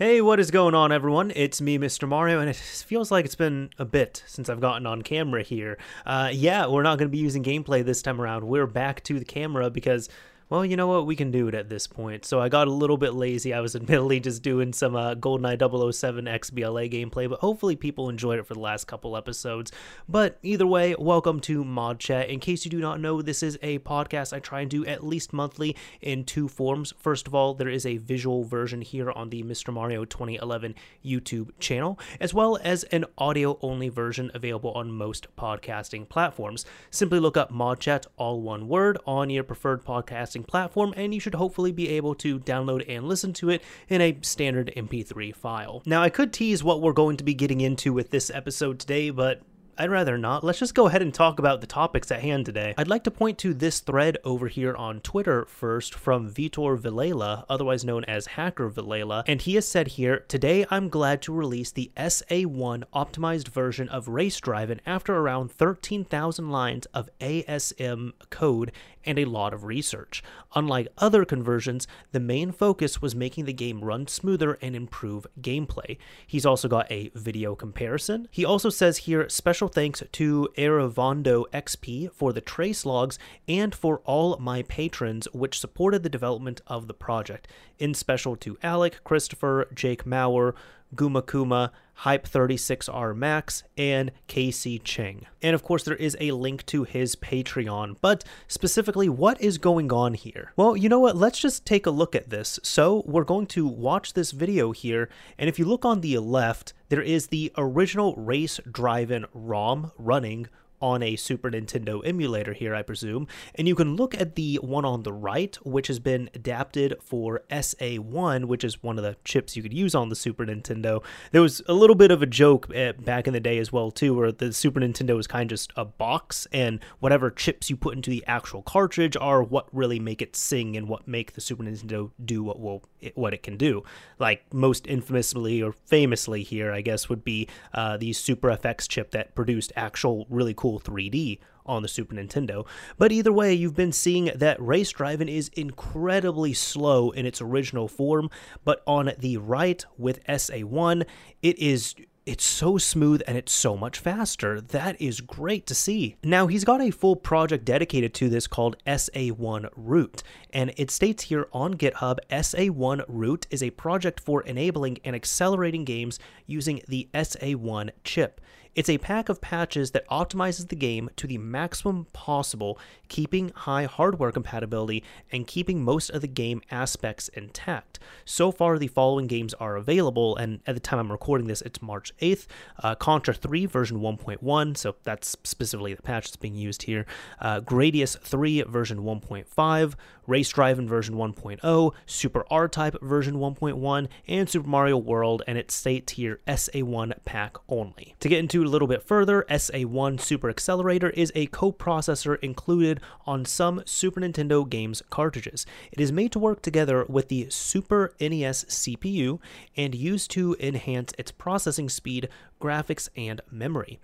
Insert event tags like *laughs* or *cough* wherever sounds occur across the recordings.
Hey, what is going on, everyone? It's me, Mr. Mario, and it feels like it's been a bit since I've gotten on camera here. Uh, yeah, we're not going to be using gameplay this time around. We're back to the camera because well, you know what? We can do it at this point. So I got a little bit lazy. I was *laughs* admittedly just doing some uh, GoldenEye 007 XBLA gameplay, but hopefully people enjoyed it for the last couple episodes. But either way, welcome to Mod Chat. In case you do not know, this is a podcast I try and do at least monthly in two forms. First of all, there is a visual version here on the Mr. Mario 2011 YouTube channel, as well as an audio only version available on most podcasting platforms. Simply look up Mod Chat, all one word, on your preferred podcasting platform, and you should hopefully be able to download and listen to it in a standard MP3 file. Now, I could tease what we're going to be getting into with this episode today, but I'd rather not. Let's just go ahead and talk about the topics at hand today. I'd like to point to this thread over here on Twitter first from Vitor Vilela, otherwise known as Hacker Vilela, and he has said here, Today I'm glad to release the SA1 optimized version of Race Driving after around 13,000 lines of ASM code and a lot of research. Unlike other conversions, the main focus was making the game run smoother and improve gameplay. He's also got a video comparison. He also says here special thanks to Eravondo XP for the trace logs and for all my patrons which supported the development of the project. In special to Alec, Christopher, Jake Maurer, Gumakuma, Hype36R Max, and KC Cheng. And of course, there is a link to his Patreon. But specifically, what is going on here? Well, you know what? Let's just take a look at this. So, we're going to watch this video here, and if you look on the left, there is the original Race Drivin' ROM running on a Super Nintendo emulator here, I presume. And you can look at the one on the right, which has been adapted for SA1, which is one of the chips you could use on the Super Nintendo. There was a little bit of a joke eh, back in the day as well, too, where the Super Nintendo was kind of just a box, and whatever chips you put into the actual cartridge are what really make it sing and what make the Super Nintendo do what will what it can do. Like most infamously or famously here, I guess, would be uh, the Super FX chip that produced actual really cool cool 3D on the Super Nintendo. But either way, you've been seeing that Race Driving is incredibly slow in its original form, but on the right with SA1, it is it's so smooth and it's so much faster. That is great to see. Now, he's got a full project dedicated to this called SA1 Root, and it states here on GitHub SA1 Root is a project for enabling and accelerating games using the SA1 chip. It's a pack of patches that optimizes the game to the maximum possible, keeping high hardware compatibility and keeping most of the game aspects intact. So far, the following games are available, and at the time I'm recording this, it's March 8th. Uh, Contra 3 version 1.1, so that's specifically the patch that's being used here. Uh, Gradius 3 version 1.5, Race Drivin' version 1.0, Super R Type version 1.1, and Super Mario World, and it's state tier SA1 pack only. To get into a little bit further, SA1 Super Accelerator is a coprocessor included on some Super Nintendo games cartridges. It is made to work together with the Super NES CPU and used to enhance its processing speed, graphics, and memory.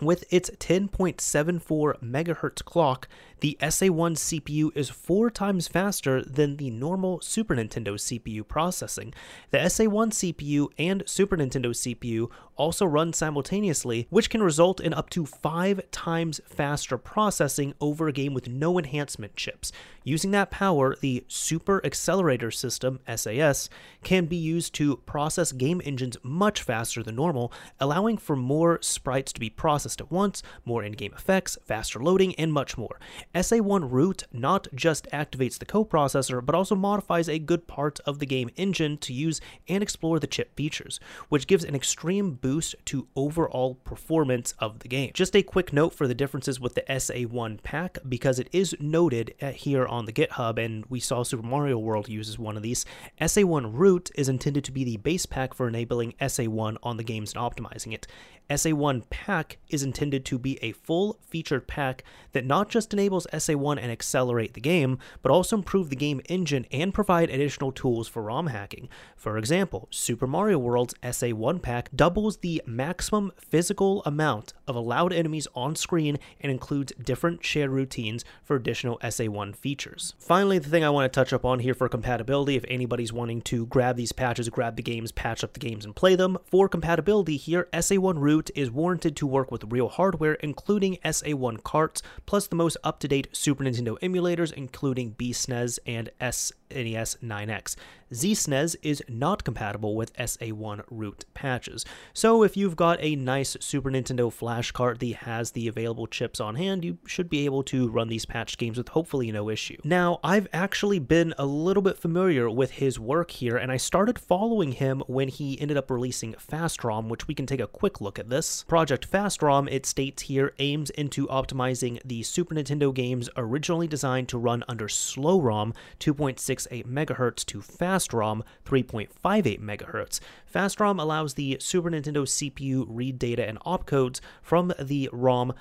With its 10.74 MHz clock, the SA1 CPU is four times faster than the normal Super Nintendo CPU processing. The SA1 CPU and Super Nintendo CPU also run simultaneously, which can result in up to five times faster processing over a game with no enhancement chips. Using that power, the Super Accelerator System, SAS, can be used to process game engines much faster than normal, allowing for more sprites to be processed at once, more in game effects, faster loading, and much more. SA1 Root not just activates the coprocessor, but also modifies a good part of the game engine to use and explore the chip features, which gives an extreme boost to overall performance of the game. Just a quick note for the differences with the SA1 pack, because it is noted here on the GitHub, and we saw Super Mario World uses one of these. SA1 Root is intended to be the base pack for enabling SA1 on the games and optimizing it. SA1 pack is intended to be a full featured pack that not just enables Marvel's SA1 and accelerate the game, but also improve the game engine and provide additional tools for ROM hacking. For example, Super Mario World's SA1 pack doubles the maximum physical amount of allowed enemies on screen and includes different shared routines for additional SA1 features. Finally, the thing I want to touch up on here for compatibility, if anybody's wanting to grab these patches, grab the games, patch up the games, and play them, for compatibility here, SA1 root is warranted to work with real hardware, including SA1 carts, plus the most up to date Super Nintendo emulators, including BSNES and SNES 9X. ZSNES is not compatible with SA1 root patches. So if you've got a nice Super Nintendo flash cart that has the available chips on hand, you should be able to run these patched games with hopefully no issue. Now, I've actually been a little bit familiar with his work here, and I started following him when he ended up releasing FastROM, which we can take a quick look at this. Project FastROM, it states here, aims into optimizing the Super Nintendo games originally designed to run under slow ROM 2.68 MHz to fast ROM 3.58 MHz. Fast ROM allows the Super Nintendo CPU read data and opcodes from the ROM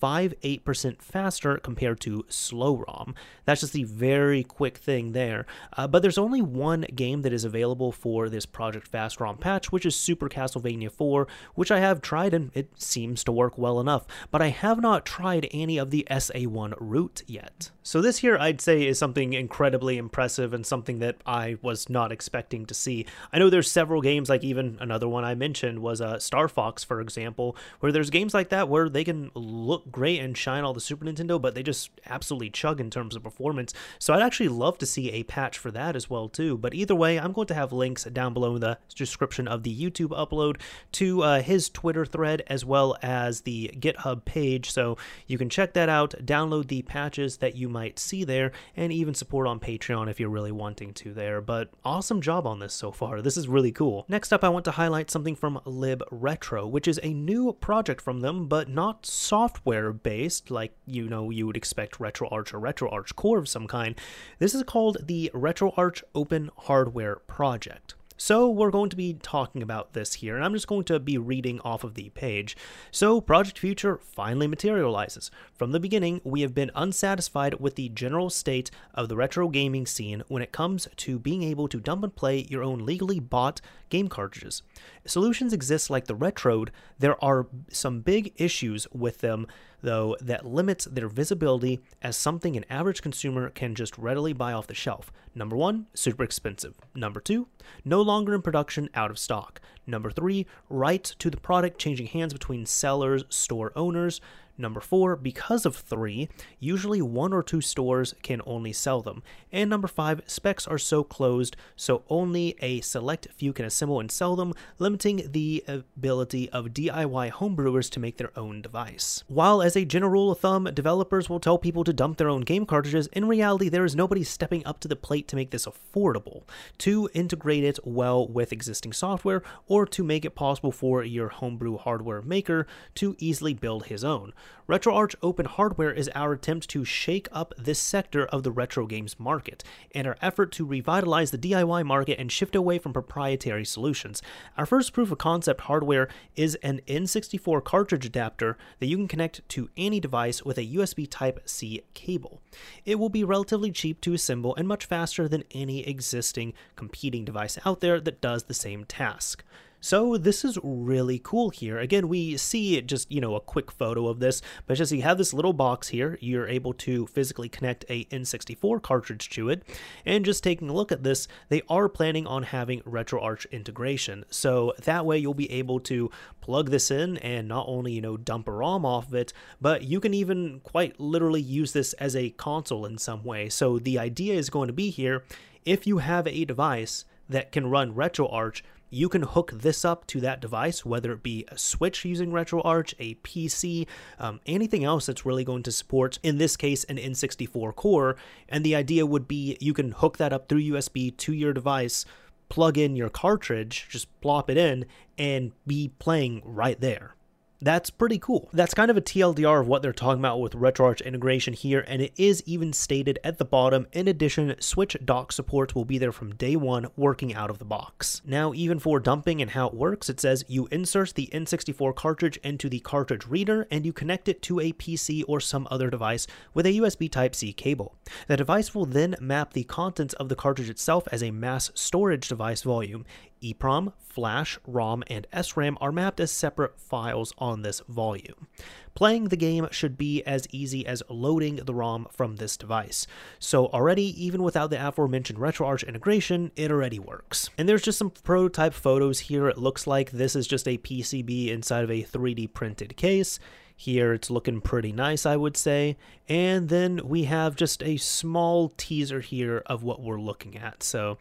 33.58% faster compared to slow ROM. That's just the very quick thing there. Uh, but there's only one game that is available for this Project Fast ROM patch, which is Super Castlevania 4, which I have tried and it seems to work well enough. But I have not tried any of the SA1 root yet. So this here I'd say is something incredibly impressive and something that I was not expecting to see. I know there's several games like even another one I mentioned was uh, Star Fox for example, where there's games like that where they can look great and shine all the Super Nintendo, but they just absolutely chug in terms of performance. So I'd actually love to see a patch for that as well too. But either way, I'm going to have links down below in the description of the YouTube upload to uh, his Twitter thread as well as the GitHub page, so you can check that out, download the patches that you might see there, and even support on Patreon if you're really wanting to there. But awesome job on this so far. This is really cool. Next up, I want to highlight something from LibRetro, which is a new project from them, but not software based like you know you would expect RetroArch or RetroArch Core of some kind. This is called the RetroArch Open Hardware Project. So we're going to be talking about this here, and I'm just going to be reading off of the page. So Project Future finally materializes. From the beginning, we have been unsatisfied with the general state of the retro gaming scene when it comes to being able to dump and play your own legally bought game cartridges. Solutions exist like the Retrode. There are some big issues with them though, that limits their visibility as something an average consumer can just readily buy off the shelf. Number one, super expensive. Number two, no longer in production, out of stock. Number three, rights to the product changing hands between sellers, store owners. Number four, because of three, usually one or two stores can only sell them. And number five, specs are so closed, so only a select few can assemble and sell them, limiting the ability of DIY homebrewers to make their own device. While, as a general rule of thumb, developers will tell people to dump their own game cartridges, in reality, there is nobody stepping up to the plate to make this affordable, to integrate it well with existing software, or to make it possible for your homebrew hardware maker to easily build his own. RetroArch Open Hardware is our attempt to shake up this sector of the retro games market, and our effort to revitalize the DIY market and shift away from proprietary solutions. Our first proof of concept hardware is an N64 cartridge adapter that you can connect to any device with a USB Type C cable. It will be relatively cheap to assemble and much faster than any existing competing device out there that does the same task. So this is really cool here. Again, we see just, you know, a quick photo of this, but just you have this little box here, you're able to physically connect a N64 cartridge to it. And just taking a look at this, they are planning on having RetroArch integration. So that way you'll be able to plug this in and not only, you know, dump a ROM off of it, but you can even quite literally use this as a console in some way. So the idea is going to be here, if you have a device that can run RetroArch, you can hook this up to that device, whether it be a Switch using RetroArch, a PC, um, anything else that's really going to support, in this case, an N64 core. And the idea would be you can hook that up through USB to your device, plug in your cartridge, just plop it in, and be playing right there. That's pretty cool. That's kind of a TLDR of what they're talking about with RetroArch integration here, and it is even stated at the bottom. In addition, Switch dock support will be there from day one, working out of the box. Now, even for dumping and how it works, it says you insert the N64 cartridge into the cartridge reader and you connect it to a PC or some other device with a USB Type C cable. The device will then map the contents of the cartridge itself as a mass storage device volume. EEPROM, Flash, ROM, and SRAM are mapped as separate files on this volume. Playing the game should be as easy as loading the ROM from this device. So already, even without the aforementioned RetroArch integration, it already works. And there's just some prototype photos here. It looks like this is just a PCB inside of a 3D printed case. Here it's looking pretty nice, I would say. And then we have just a small teaser here of what we're looking at. So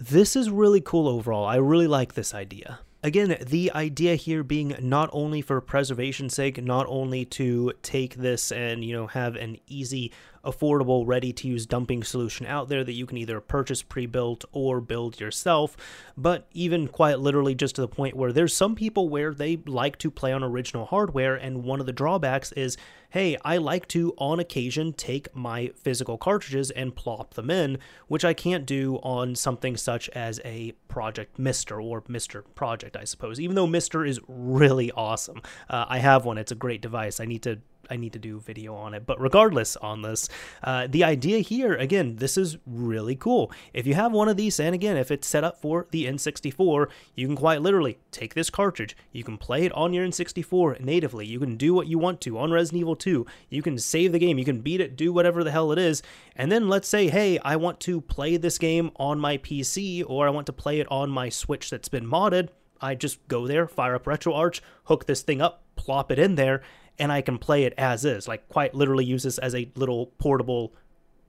this is really cool overall. I really like this idea. Again, the idea here being not only for preservation's sake, not only to take this and, you know, have an easy affordable, ready to use dumping solution out there that you can either purchase pre built or build yourself. But even quite literally, just to the point where there's some people where they like to play on original hardware, and one of the drawbacks is hey, I like to on occasion take my physical cartridges and plop them in, which I can't do on something such as a Project Mister or Mister Project, I suppose. Even though Mister is really awesome, uh, I have one. It's a great device. I need to I need to do video on it. But regardless on this, uh, the idea here, again, this is really cool. If you have one of these, and again, if it's set up for the N64, you can quite literally take this cartridge. You can play it on your N64 natively. You can do what you want to on Resident Evil 2. You can save the game. You can beat it, do whatever the hell it is. And then let's say, hey, I want to play this game on my PC or I want to play it on my Switch that's been modded. I just go there, fire up RetroArch, hook this thing up, plop it in there, and I can play it as is. Like quite literally use this as a little portable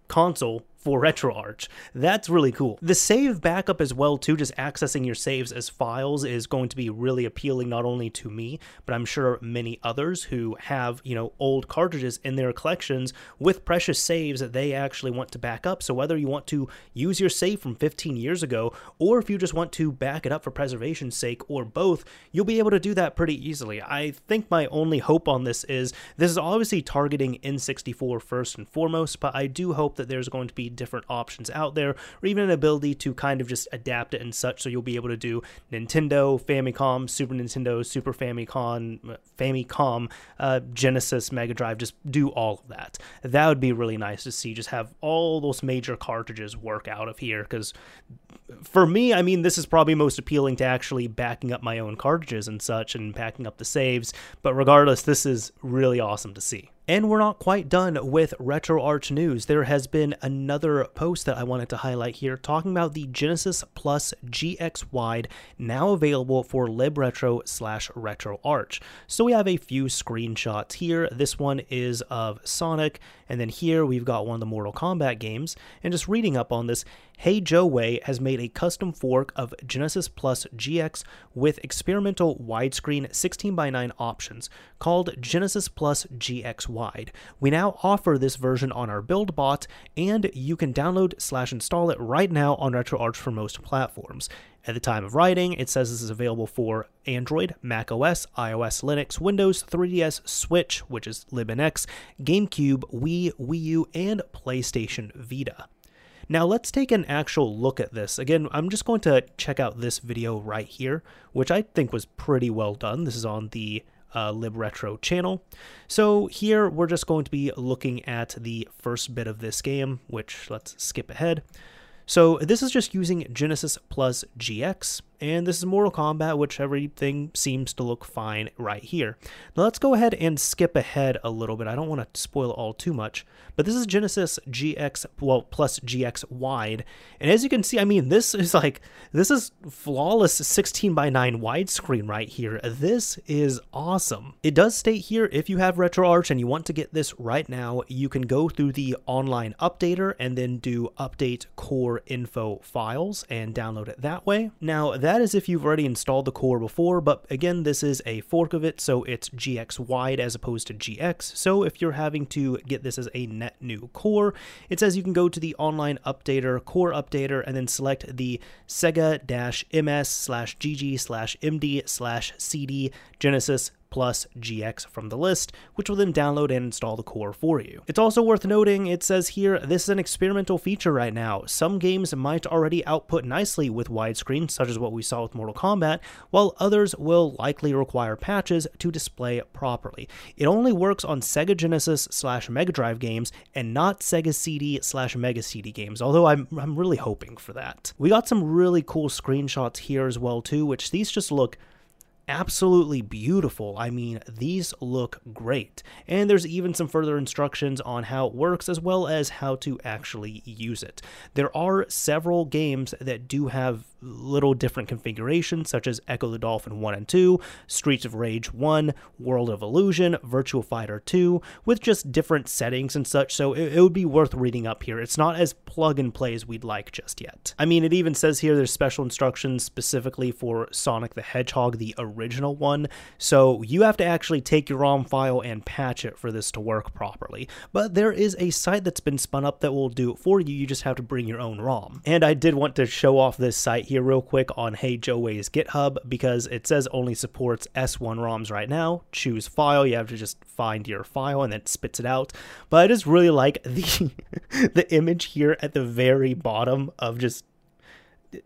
console for RetroArch. That's really cool. The save backup as well too, just accessing your saves as files is going to be really appealing not only to me, but I'm sure many others who have, you know, old cartridges in their collections with precious saves that they actually want to back up. So whether you want to use your save from 15 years ago or if you just want to back it up for preservation's sake or both, you'll be able to do that pretty easily. I think my only hope on this is this is obviously targeting N64 first and foremost, but I do hope that there's going to be different options out there, or even an ability to kind of just adapt it and such. So you'll be able to do Nintendo, Famicom, Super Nintendo, Super Famicom, Famicom, uh, Genesis, Mega Drive, just do all of that. That would be really nice to see. Just have all those major cartridges work out of here because for me, I mean, this is probably most appealing to actually backing up my own cartridges and such and backing up the saves. But regardless, this is really awesome to see. And we're not quite done with RetroArch news. There has been another post that I wanted to highlight here talking about the Genesis Plus GX Wide now available for LibRetro slash RetroArch. So we have a few screenshots here. This one is of Sonic, and then here we've got one of the Mortal Kombat games. And just reading up on this, heyjoeway has made a custom fork of Genesis Plus GX with experimental widescreen 16x9 options called Genesis Plus GX Wide. We now offer this version on our build bot, and you can download slash install it right now on RetroArch for most platforms. At the time of writing, it says this is available for Android, Mac OS, iOS, Linux, Windows, 3DS, Switch, which is LibNX, GameCube, Wii, Wii U, and PlayStation Vita. Now let's take an actual look at this. Again, I'm just going to check out this video right here, which I think was pretty well done. This is on the uh, LibRetro channel. So here we're just going to be looking at the first bit of this game, which let's skip ahead. So this is just using Genesis plus GX, and this is Mortal Kombat, which everything seems to look fine right here. Now let's go ahead and skip ahead a little bit. I don't want to spoil all too much, but this is Genesis GX, well, plus GX wide. And as you can see, I mean, this is like, this is flawless 16 by 9 widescreen right here. This is awesome. It does state here, if you have RetroArch and you want to get this right now, you can go through the online updater and then do update core info files and download it that way. Now, that that is if you've already installed the core before, but again, this is a fork of it, so it's GX wide as opposed to GX. So if you're having to get this as a net new core, it says you can go to the online updater, core updater, and then select the Sega-MS slash GG slash MD slash CD Genesis plus GX from the list, which will then download and install the core for you. It's also worth noting, it says here, this is an experimental feature right now. Some games might already output nicely with widescreen, such as what we saw with Mortal Kombat, while others will likely require patches to display properly. It only works on Sega Genesis slash Mega Drive games and not Sega CD slash Mega CD games, although I'm, I'm really hoping for that. We got some really cool screenshots here as well too, which these just look absolutely beautiful. I mean, these look great. And there's even some further instructions on how it works as well as how to actually use it. There are several games that do have little different configurations, such as Ecco the Dolphin 1 and 2, Streets of Rage 1, World of Illusion, Virtua Fighter 2, with just different settings and such, so it, it would be worth reading up here. It's not as plug and play as we'd like just yet. I mean, it even says here there's special instructions specifically for Sonic the Hedgehog, the original one, so you have to actually take your ROM file and patch it for this to work properly. But there is a site that's been spun up that will do it for you, you just have to bring your own ROM. And I did want to show off this site here real quick on heyjoeway's GitHub because it says only supports S1 ROMs right now. Choose file, you have to just find your file and then it spits it out. But I just really like *laughs* the the image here at the very bottom of just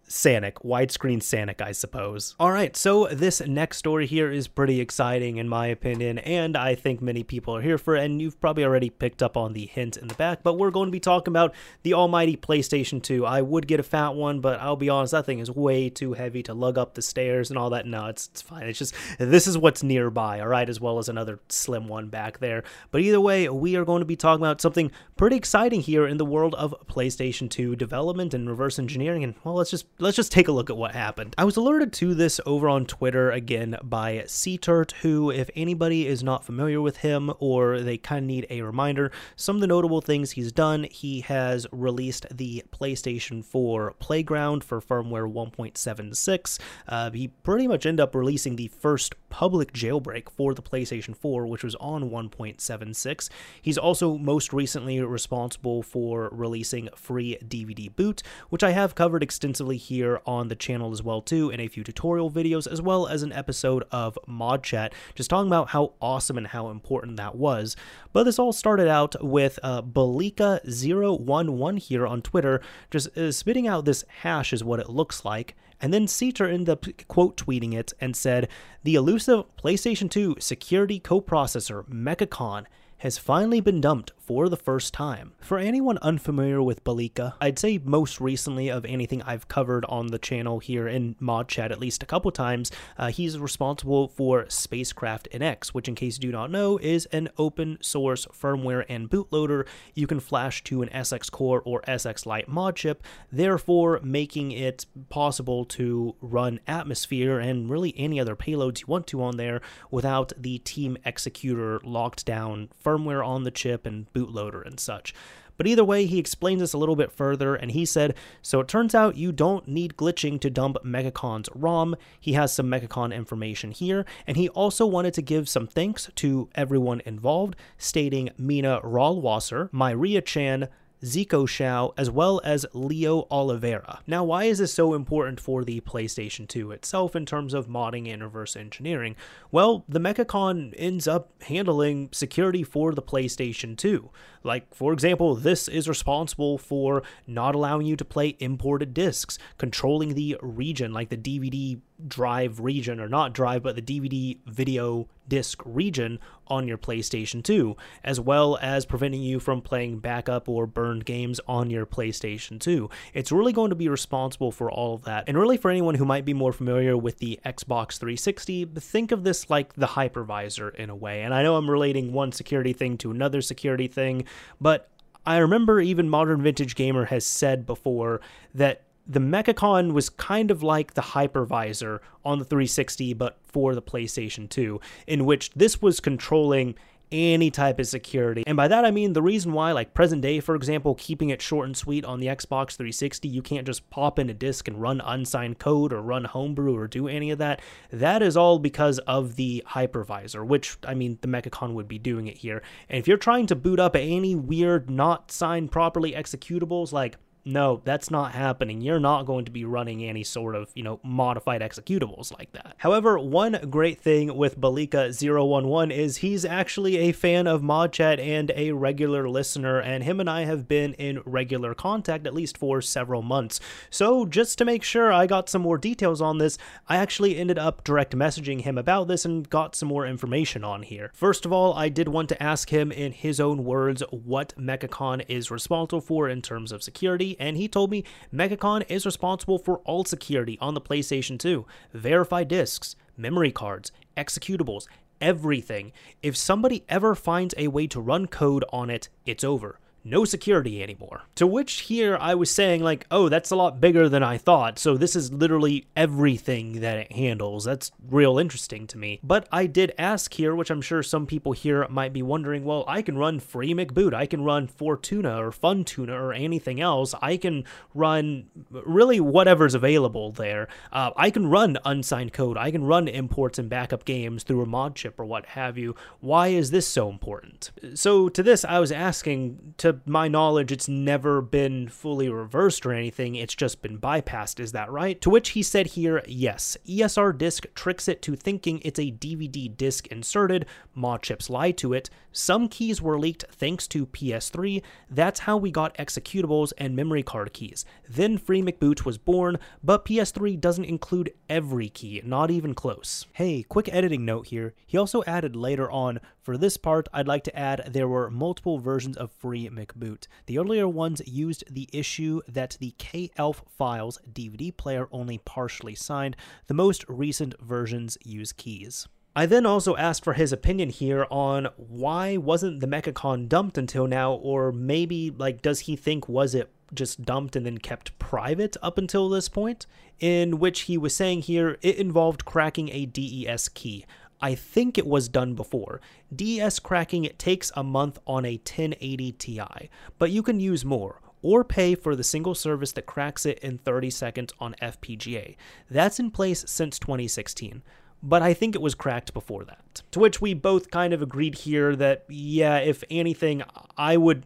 Sanic, widescreen Sanic, I suppose. All right, so this next story here is pretty exciting in my opinion, and I think many people are here for it, and you've probably already picked up on the hint in the back, but we're going to be talking about the almighty PlayStation 2. I would get a fat one, but I'll be honest, that thing is way too heavy to lug up the stairs and all that. No, it's, it's fine. It's just, this is what's nearby, all right, as well as another slim one back there. But either way, we are going to be talking about something pretty exciting here in the world of PlayStation 2 development and reverse engineering, and well, let's just let's just take a look at what happened. I was alerted to this over on Twitter again by CTurt, who, if anybody is not familiar with him or they kind of need a reminder, some of the notable things he's done, he has released the PlayStation 4 Playground for firmware 1.76. Uh, he pretty much ended up releasing the first public jailbreak for the PlayStation 4, which was on 1.76. He's also most recently responsible for releasing FreeDVDBoot, which I have covered extensively here on the channel as well too in a few tutorial videos as well as an episode of Mod Chat just talking about how awesome and how important that was. But this all started out with uh, Balika011 here on Twitter just uh, spitting out this hash is what it looks like and then CTurt ended up quote tweeting it and said, The elusive PlayStation 2 security coprocessor Mechacon has finally been dumped for the first time. For anyone unfamiliar with Balika, I'd say most recently of anything I've covered on the channel here in Mod Chat at least a couple times, uh, he's responsible for Spacecraft NX, which in case you do not know is an open source firmware and bootloader you can flash to an SX Core or SX Lite mod chip, therefore making it possible to run Atmosphere and really any other payloads you want to on there without the Team Xecuter locked down firmware on the chip and bootloader and such. But either way, he explains this a little bit further, and he said, So it turns out you don't need glitching to dump Mechacon's ROM. He has some Mechacon information here, and he also wanted to give some thanks to everyone involved, stating Mina Rollwasser, Myria Chan, Zico Shao, as well as Leo Oliveira. Now, why is this so important for the PlayStation 2 itself in terms of modding and reverse engineering? Well, the Mechacon ends up handling security for the PlayStation 2. Like, for example, this is responsible for not allowing you to play imported discs, controlling the region, like the DVD drive region, or not drive, but the DVD video disc region on your PlayStation 2, as well as preventing you from playing backup or burned games on your PlayStation 2. It's really going to be responsible for all of that. And really, for anyone who might be more familiar with the Xbox 360, think of this like the hypervisor in a way. And I know I'm relating one security thing to another security thing, but I remember even Modern Vintage Gamer has said before that the Mechacon was kind of like the hypervisor on the 360, but for the PlayStation 2, in which this was controlling any type of security. And by that I mean the reason why, like present day, for example, keeping it short and sweet on the Xbox 360, you can't just pop in a disk and run unsigned code or run homebrew or do any of that. That is all because of the hypervisor, which I mean the Mechacon would be doing it here. And if you're trying to boot up any weird, not signed properly executables like no, that's not happening. You're not going to be running any sort of, you know, modified executables like that. However, one great thing with Balika011 is he's actually a fan of ModChat and a regular listener, and him and I have been in regular contact at least for several months. So, just to make sure I got some more details on this, I actually ended up direct messaging him about this and got some more information on here. First of all, I did want to ask him in his own words what MechaCon is responsible for in terms of security and he told me MechaCon is responsible for all security on the PlayStation 2, verified disks, memory cards, executables, everything. If somebody ever finds a way to run code on it, it's over no security anymore. To which here I was saying, like, oh, that's a lot bigger than I thought, so this is literally everything that it handles. That's real interesting to me. But I did ask here, which I'm sure some people here might be wondering, well, I can run Free McBoot, I can run Fortuna or Funtuna or anything else. I can run really whatever's available there. Uh, I can run unsigned code, I can run imports and backup games through a mod chip or what have you. Why is this so important? So to this, I was asking to my knowledge, it's never been fully reversed or anything, it's just been bypassed. Is that right? To which he said here, yes. ESR disk tricks it to thinking it's a DVD disk inserted, mod chips lie to it. Some keys were leaked thanks to PS3. That's how we got executables and memory card keys. Then Free McBoot was born, but PS3 doesn't include every key, not even close. Hey, quick editing note here. He also added later on, for this part, I'd like to add there were multiple versions of Free McBoot. The earlier ones used the issue that the KELF files DVD player only partially signed. The most recent versions use keys. I then also asked for his opinion here on why wasn't the MechaCon dumped until now, or maybe, like, does he think was it just dumped and then kept private up until this point? In which he was saying here it involved cracking a DES key. I think it was done before. DES cracking it takes a month on a 1080 Ti, but you can use more or pay for the single service that cracks it in 30 seconds on FPGA. That's in place since 2016 but I think it was cracked before that. To which we both kind of agreed here that, yeah, if anything, I would.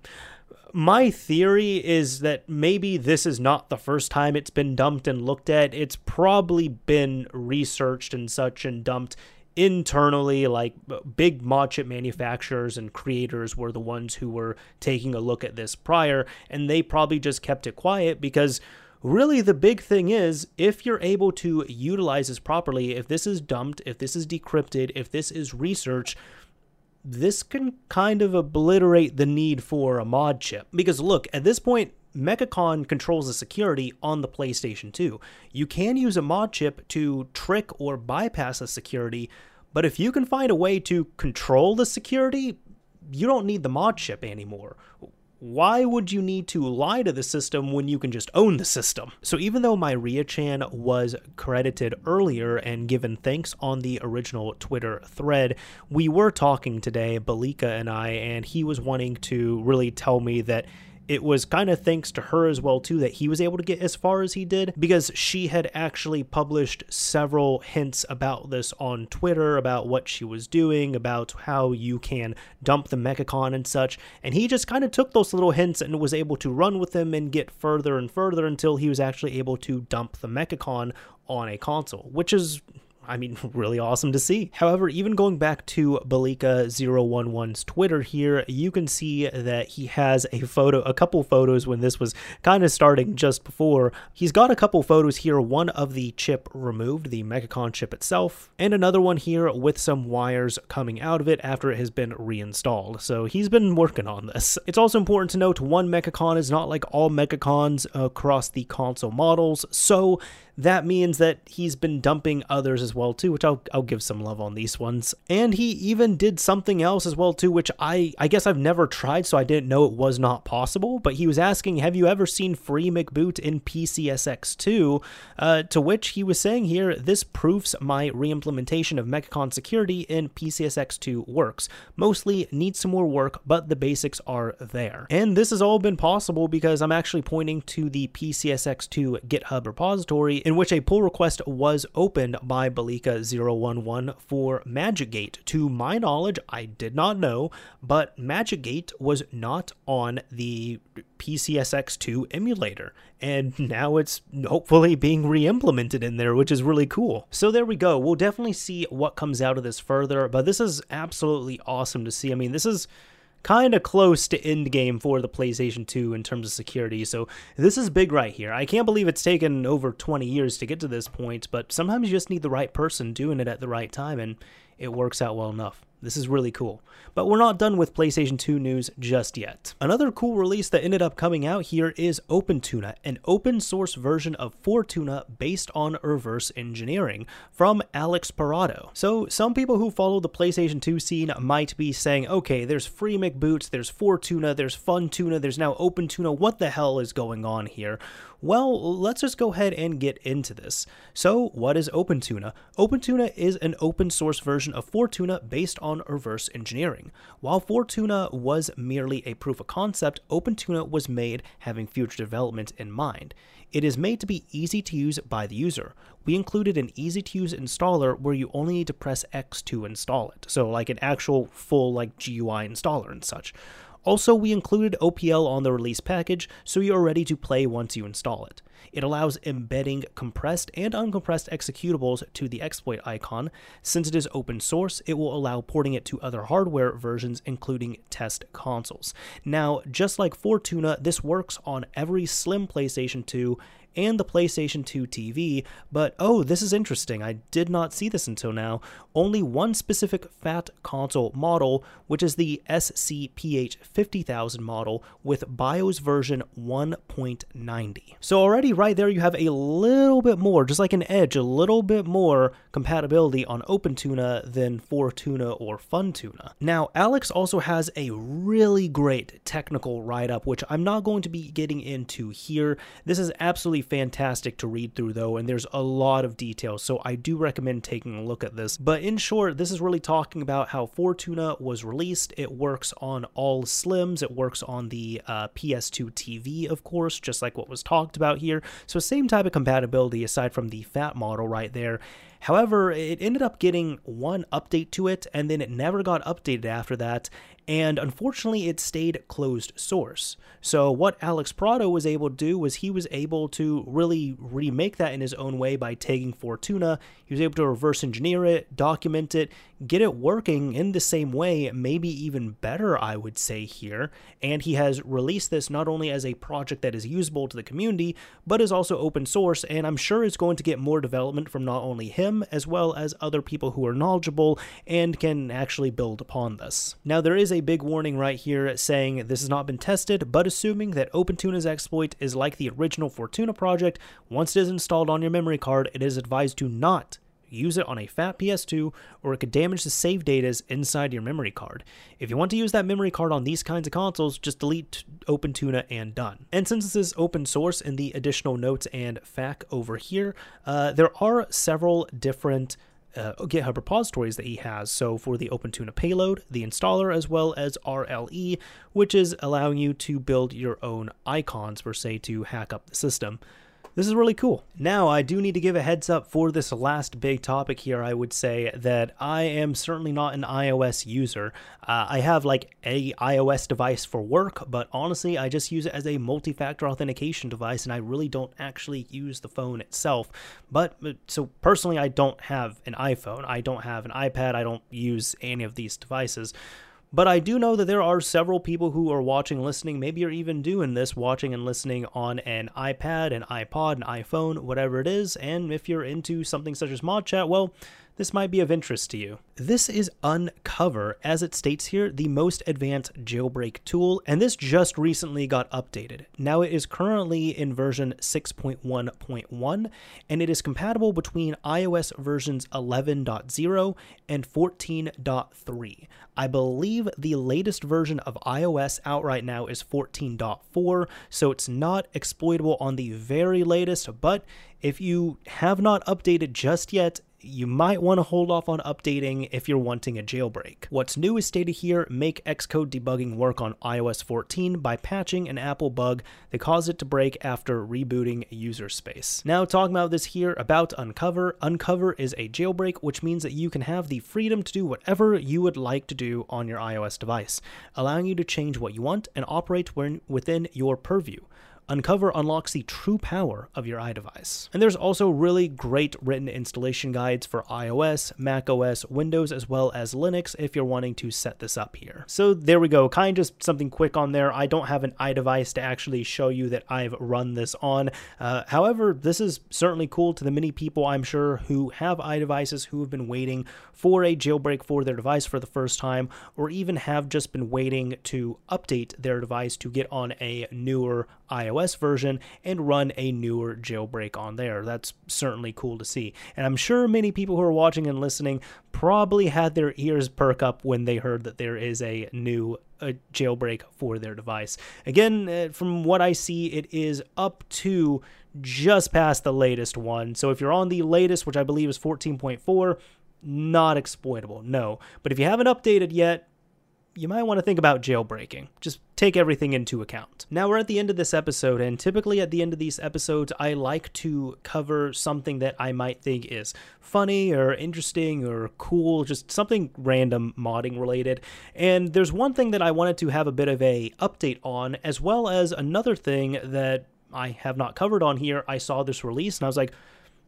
My theory is that maybe this is not the first time it's been dumped and looked at. It's probably been researched and such and dumped internally like big mod chip manufacturers and creators were the ones who were taking a look at this prior and they probably just kept it quiet because really the big thing is if you're able to utilize this properly if this is dumped if this is decrypted if this is research this can kind of obliterate the need for a mod chip because look at this point MechaCon controls the security on the PlayStation 2. You can use a mod chip to trick or bypass the security, but if you can find a way to control the security, you don't need the mod chip anymore. Why would you need to lie to the system when you can just own the system? So even though Myria-chan was credited earlier and given thanks on the original Twitter thread, we were talking today, Balika and I, and he was wanting to really tell me that it was kind of thanks to her as well too that he was able to get as far as he did because she had actually published several hints about this on Twitter about what she was doing about how you can dump the mechacon and such and he just kind of took those little hints and was able to run with them and get further and further until he was actually able to dump the mechacon on a console which is I mean, *laughs* really awesome to see. However, even going back to Balika011's Twitter here, you can see that he has a photo, a couple photos when this was kind of starting just before. He's got a couple photos here, one of the chip removed, the Mechacon chip itself, and another one here with some wires coming out of it after it has been reinstalled. So he's been working on this. It's also important to note one Mechacon is not like all Mechacons across the console models, so that means that he's been dumping others as well too, which I'll I'll give some love on these ones. And he even did something else as well too, which I I guess I've never tried, so I didn't know it was not possible. But he was asking, "Have you ever seen Free McBoot in PCSX2?" Uh, to which he was saying here, "This proofs my reimplementation of Mechacon security in PCSX2 works. Mostly needs some more work, but the basics are there." And this has all been possible because I'm actually pointing to the PCSX2 GitHub repository in which a pull request was opened by Balika011 for Magic Gate. To my knowledge, I did not know, but Magic Gate was not on the PCSX2 emulator, and *laughs* now it's hopefully being re implemented in there, which is really cool. So there we go. We'll definitely see what comes out of this further, but this is absolutely awesome to see. I mean, this is kind of close to end game for the PlayStation 2 in terms of security. So this is big right here. I can't believe it's taken over 20 years to get to this point, but sometimes you just need the right person doing it at the right time and it works out well enough. This is really cool. But we're not done with PlayStation 2 news just yet. Another cool release that ended up coming out here is OpenTuna, an open source version of Fortuna based on reverse engineering from Alex Parrado. So some people who follow the PlayStation 2 scene might be saying, okay, there's Free McBoots, there's Fortuna, there's FunTuna, there's now OpenTuna, what the hell is going on here? Well, let's just go ahead and get into this. So, what is OpenTuna? OpenTuna is an open source version of Fortuna based on reverse engineering. While Fortuna was merely a proof of concept, OpenTuna was made having future development in mind. It is made to be easy to use by the user. We included an easy to use installer where you only need to press X to install it. So like an actual full like GUI installer and such. Also, we included OPL on the release package, so you're ready to play once you install it. It allows embedding compressed and uncompressed executables to the exploit icon. Since it is open source, it will allow porting it to other hardware versions, including test consoles. Now, just like Fortuna, this works on every slim PlayStation 2 and the PlayStation 2 TV, but oh, this is interesting. I did not see this until now. Only one specific fat console model, which is the SCPH 50000 model with BIOS version 1.90. So already right there you have a little bit more, just like an Edge, a little bit more compatibility on OpenTuna than Fortuna or FunTuna. Now, Alex also has a really great technical write-up, which I'm not going to be getting into here. This is absolutely fantastic to read through, though, and there's a lot of details, so I do recommend taking a look at this. But in short, this is really talking about how Fortuna was released. It works on all Slims, it works on the uh, PS2 TV, of course, just like what was talked about here. So, same type of compatibility aside from the fat model right there. However, it ended up getting one update to it, and then it never got updated after that, and unfortunately it stayed closed source. So what Alex Parrado was able to do was he was able to really remake that in his own way by taking Fortuna. He was able to reverse engineer it, document it, get it working in the same way, maybe even better, I would say here. And he has released this not only as a project that is usable to the community, but is also open source, and I'm sure it's going to get more development from not only him as well as other people who are knowledgeable and can actually build upon this. Now there is a big warning right here saying this has not been tested, but assuming that OpenTuna's exploit is like the original Fortuna project, once it is installed on your memory card, it is advised to not use it on a fat PS2 or it could damage the save data inside your memory card. If you want to use that memory card on these kinds of consoles, just delete OpenTuna and done. And since this is open source in the additional notes and FAQ over here, uh, there are several different uh, GitHub repositories that he has. So for the OpenTuna payload, the installer, as well as RLE, which is allowing you to build your own icons per se to hack up the system. This is really cool. Now, I do need to give a heads up for this last big topic here. I would say that I am certainly not an iOS user. Uh, I have like a iOS device for work, but honestly, I just use it as a multi-factor authentication device, and I really don't actually use the phone itself. But so personally, I don't have an iPhone. I don't have an iPad. I don't use any of these devices. But I do know that there are several people who are watching, listening, maybe you're even doing this, watching and listening on an iPad, an iPod, an iPhone, whatever it is. And if you're into something such as Mod Chat, well, this might be of interest to you. This is Uncover, as it states here, the most advanced jailbreak tool, and this just recently got updated. Now it is currently in version 6.1.1, and it is compatible between iOS versions 11.0 and 14.3. I believe the latest version of iOS out right now is 14.4, so it's not exploitable on the very latest, but if you have not updated just yet, you might want to hold off on updating if you're wanting a jailbreak. What's new is stated here make Xcode debugging work on iOS 14 by patching an Apple bug that caused it to break after rebooting user space. Now, talking about this here about Uncover, Uncover is a jailbreak, which means that you can have the freedom to do whatever you would like to do on your iOS device, allowing you to change what you want and operate within your purview. Uncover unlocks the true power of your iDevice. And there's also really great written installation guides for iOS, macOS, Windows, as well as Linux if you're wanting to set this up here. So there we go, kind of just something quick on there. I don't have an iDevice to actually show you that I've run this on. Uh, however, this is certainly cool to the many people I'm sure who have iDevices who have been waiting for a jailbreak for their device for the first time, or even have just been waiting to update their device to get on a newer iOS version and run a newer jailbreak on there. That's certainly cool to see. And I'm sure many people who are watching and listening probably had their ears perk up when they heard that there is a new a jailbreak for their device. Again, uh, from what I see, it is up to just past the latest one. So if you're on the latest, which I believe is 14.4, not exploitable, no. But if you haven't updated yet, you might want to think about jailbreaking. Just take everything into account. Now we're at the end of this episode, and typically at the end of these episodes, I like to cover something that I might think is funny or interesting or cool, just something random modding related. And there's one thing that I wanted to have a bit of a update on, as well as another thing that I have not covered on here. I saw this release and I was like,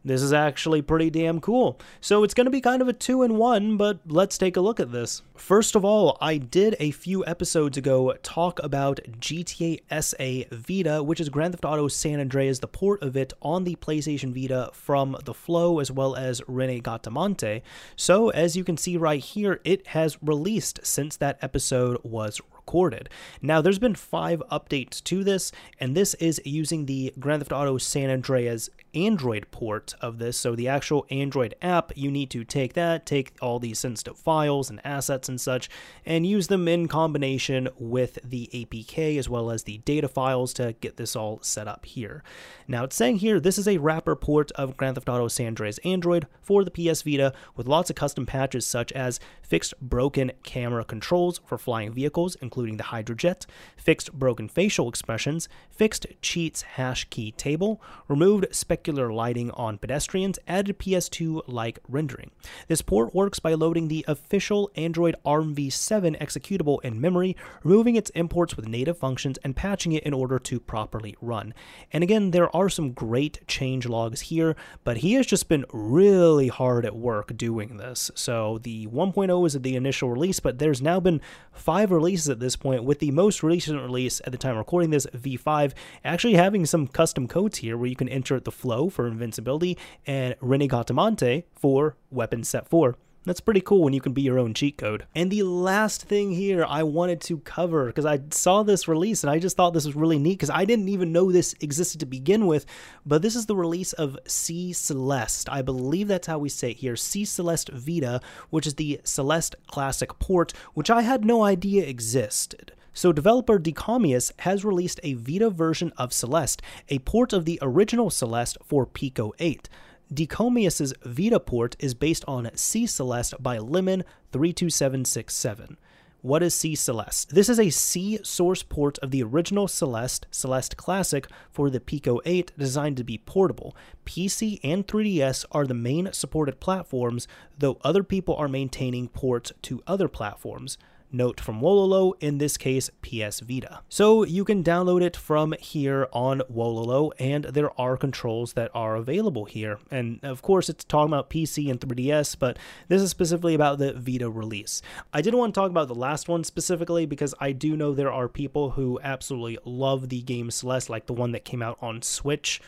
this is actually pretty damn cool. So it's going to be kind of a two in one, but let's take a look at this. First of all, I did a few episodes ago talk about GTA SA Vita, which is Grand Theft Auto San Andreas, the port of it on the PlayStation Vita from TheFloW as well as Rinnegatamante. So as you can see right here, it has released since that episode was recorded. Now, there's been five updates to this, and this is using the Grand Theft Auto San Andreas Android port of this. So, the actual Android app, you need to take that, take all these sensitive files and assets and such, and use them in combination with the APK as well as the data files to get this all set up here. Now, it's saying here this is a wrapper port of Grand Theft Auto San Andreas Android for the PS Vita with lots of custom patches such as fixed broken camera controls for flying vehicles, including the Hydrojet, fixed broken facial expressions, fixed cheats hash key table, removed specular lighting on pedestrians, added PS2 like rendering. This port works by loading the official Android ARMv7 executable in memory, removing its imports with native functions, and patching it in order to properly run. And again, there are some great change logs here, but he has just been really hard at work doing this. So the 1.0 was the initial release, but there's now been five releases at this point, with the most recent release at the time recording this, V5, actually having some custom codes here where you can enter the flow for invincibility and Rinnegatamante for weapon set 4. That's pretty cool when you can be your own cheat code. And the last thing here I wanted to cover, because I saw this release and I just thought this was really neat, because I didn't even know this existed to begin with, but this is the release of C Celeste. I believe that's how we say it here, C Celeste Vita, which is the Celeste Classic port, which I had no idea existed. So, developer Decomius has released a Vita version of Celeste, a port of the original Celeste for Pico 8. Decomius's Vita port is based on C Celeste by Lemon 32767. What is C Celeste? This is a C source port of the original Celeste, Celeste Classic, for the Pico 8, designed to be portable. PC and 3DS are the main supported platforms, though other people are maintaining ports to other platforms note from Wololo, in this case PS Vita. So you can download it from here on Wololo, and there are controls that are available here. And of course, it's talking about PC and 3DS, but this is specifically about the Vita release. I didn't want to talk about the last one specifically because I do know there are people who absolutely love the game Celeste, like the one that came out on Switch.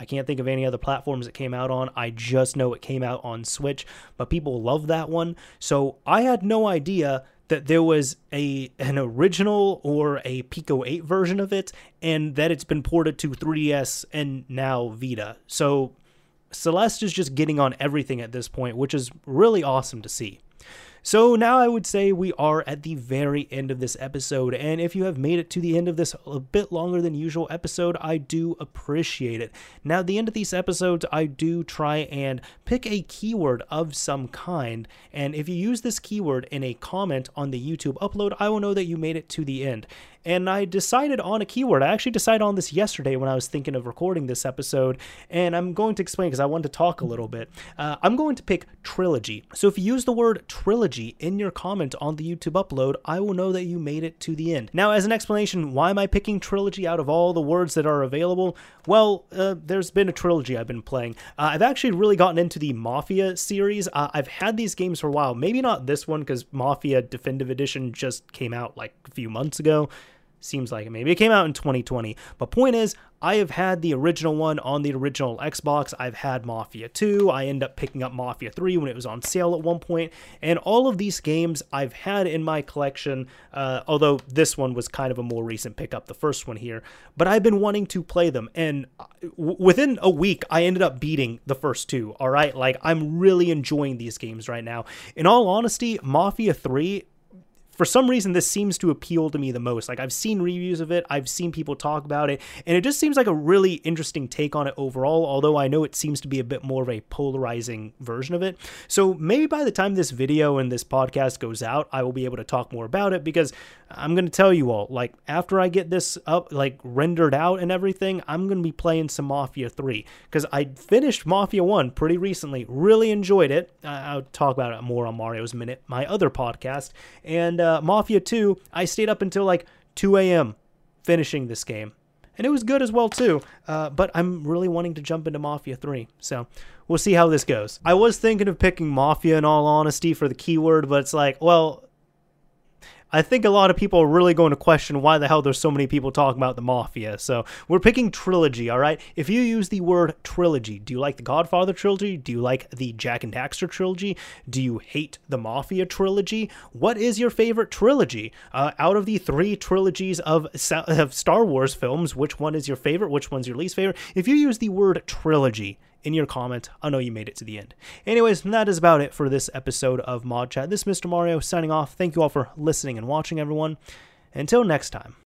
I can't think of any other platforms it came out on. I just know it came out on Switch, but people love that one. So I had no idea that there was a an original or a Pico 8 version of it and that it's been ported to 3DS and now Vita. So Celeste is just getting on everything at this point, which is really awesome to see. So now I would say we are at the very end of this episode, and if you have made it to the end of this a bit longer than usual episode, I do appreciate it. Now, at the end of these episodes, I do try and pick a keyword of some kind, and if you use this keyword in a comment on the YouTube upload, I will know that you made it to the end and I decided on a keyword. I actually decided on this yesterday when I was thinking of recording this episode, and I'm going to explain because I wanted to talk a little bit. Uh, I'm going to pick trilogy. So if you use the word trilogy in your comment on the YouTube upload, I will know that you made it to the end. Now, as an explanation, why am I picking trilogy out of all the words that are available? Well, uh, there's been a trilogy I've been playing. Uh, I've actually really gotten into the Mafia series. Uh, I've had these games for a while. Maybe not this one because Mafia Definitive Edition just came out like a few months ago. Seems like. Maybe it came out in 2020. But point is, I have had the original one on the original Xbox. I've had Mafia 2. I end up picking up Mafia 3 when it was on sale at one point. And all of these games I've had in my collection, uh, although this one was kind of a more recent pickup, the first one here. But I've been wanting to play them. And w- within a week, I ended up beating the first two. All right. Like, I'm really enjoying these games right now. In all honesty, Mafia 3 for some reason this seems to appeal to me the most. Like I've seen reviews of it, I've seen people talk about it, and it just seems like a really interesting take on it overall, although I know it seems to be a bit more of a polarizing version of it. So maybe by the time this video and this podcast goes out, I will be able to talk more about it because I'm going to tell you all, like after I get this up like rendered out and everything, I'm going to be playing some Mafia 3 cuz I finished Mafia 1 pretty recently, really enjoyed it. I'll talk about it more on Mario's Minute, my other podcast, and uh, Mafia 2, I stayed up until like 2 a.m. finishing this game. And it was good as well, too. Uh, but I'm really wanting to jump into Mafia 3. So we'll see how this goes. I was thinking of picking Mafia in all honesty for the keyword, but it's like, well, I think a lot of people are really going to question why the hell there's so many people talking about the Mafia. So we're picking trilogy, all right? If you use the word trilogy, do you like the Godfather trilogy? Do you like the Jak and Daxter trilogy? Do you hate the Mafia trilogy? What is your favorite trilogy? Uh, out of the three trilogies of, of Star Wars films, which one is your favorite? Which one's your least favorite? If you use the word trilogy, in your comment. I know you made it to the end. Anyways, that is about it for this episode of Mod Chat. This is Mr. Mario signing off. Thank you all for listening and watching, everyone. Until next time.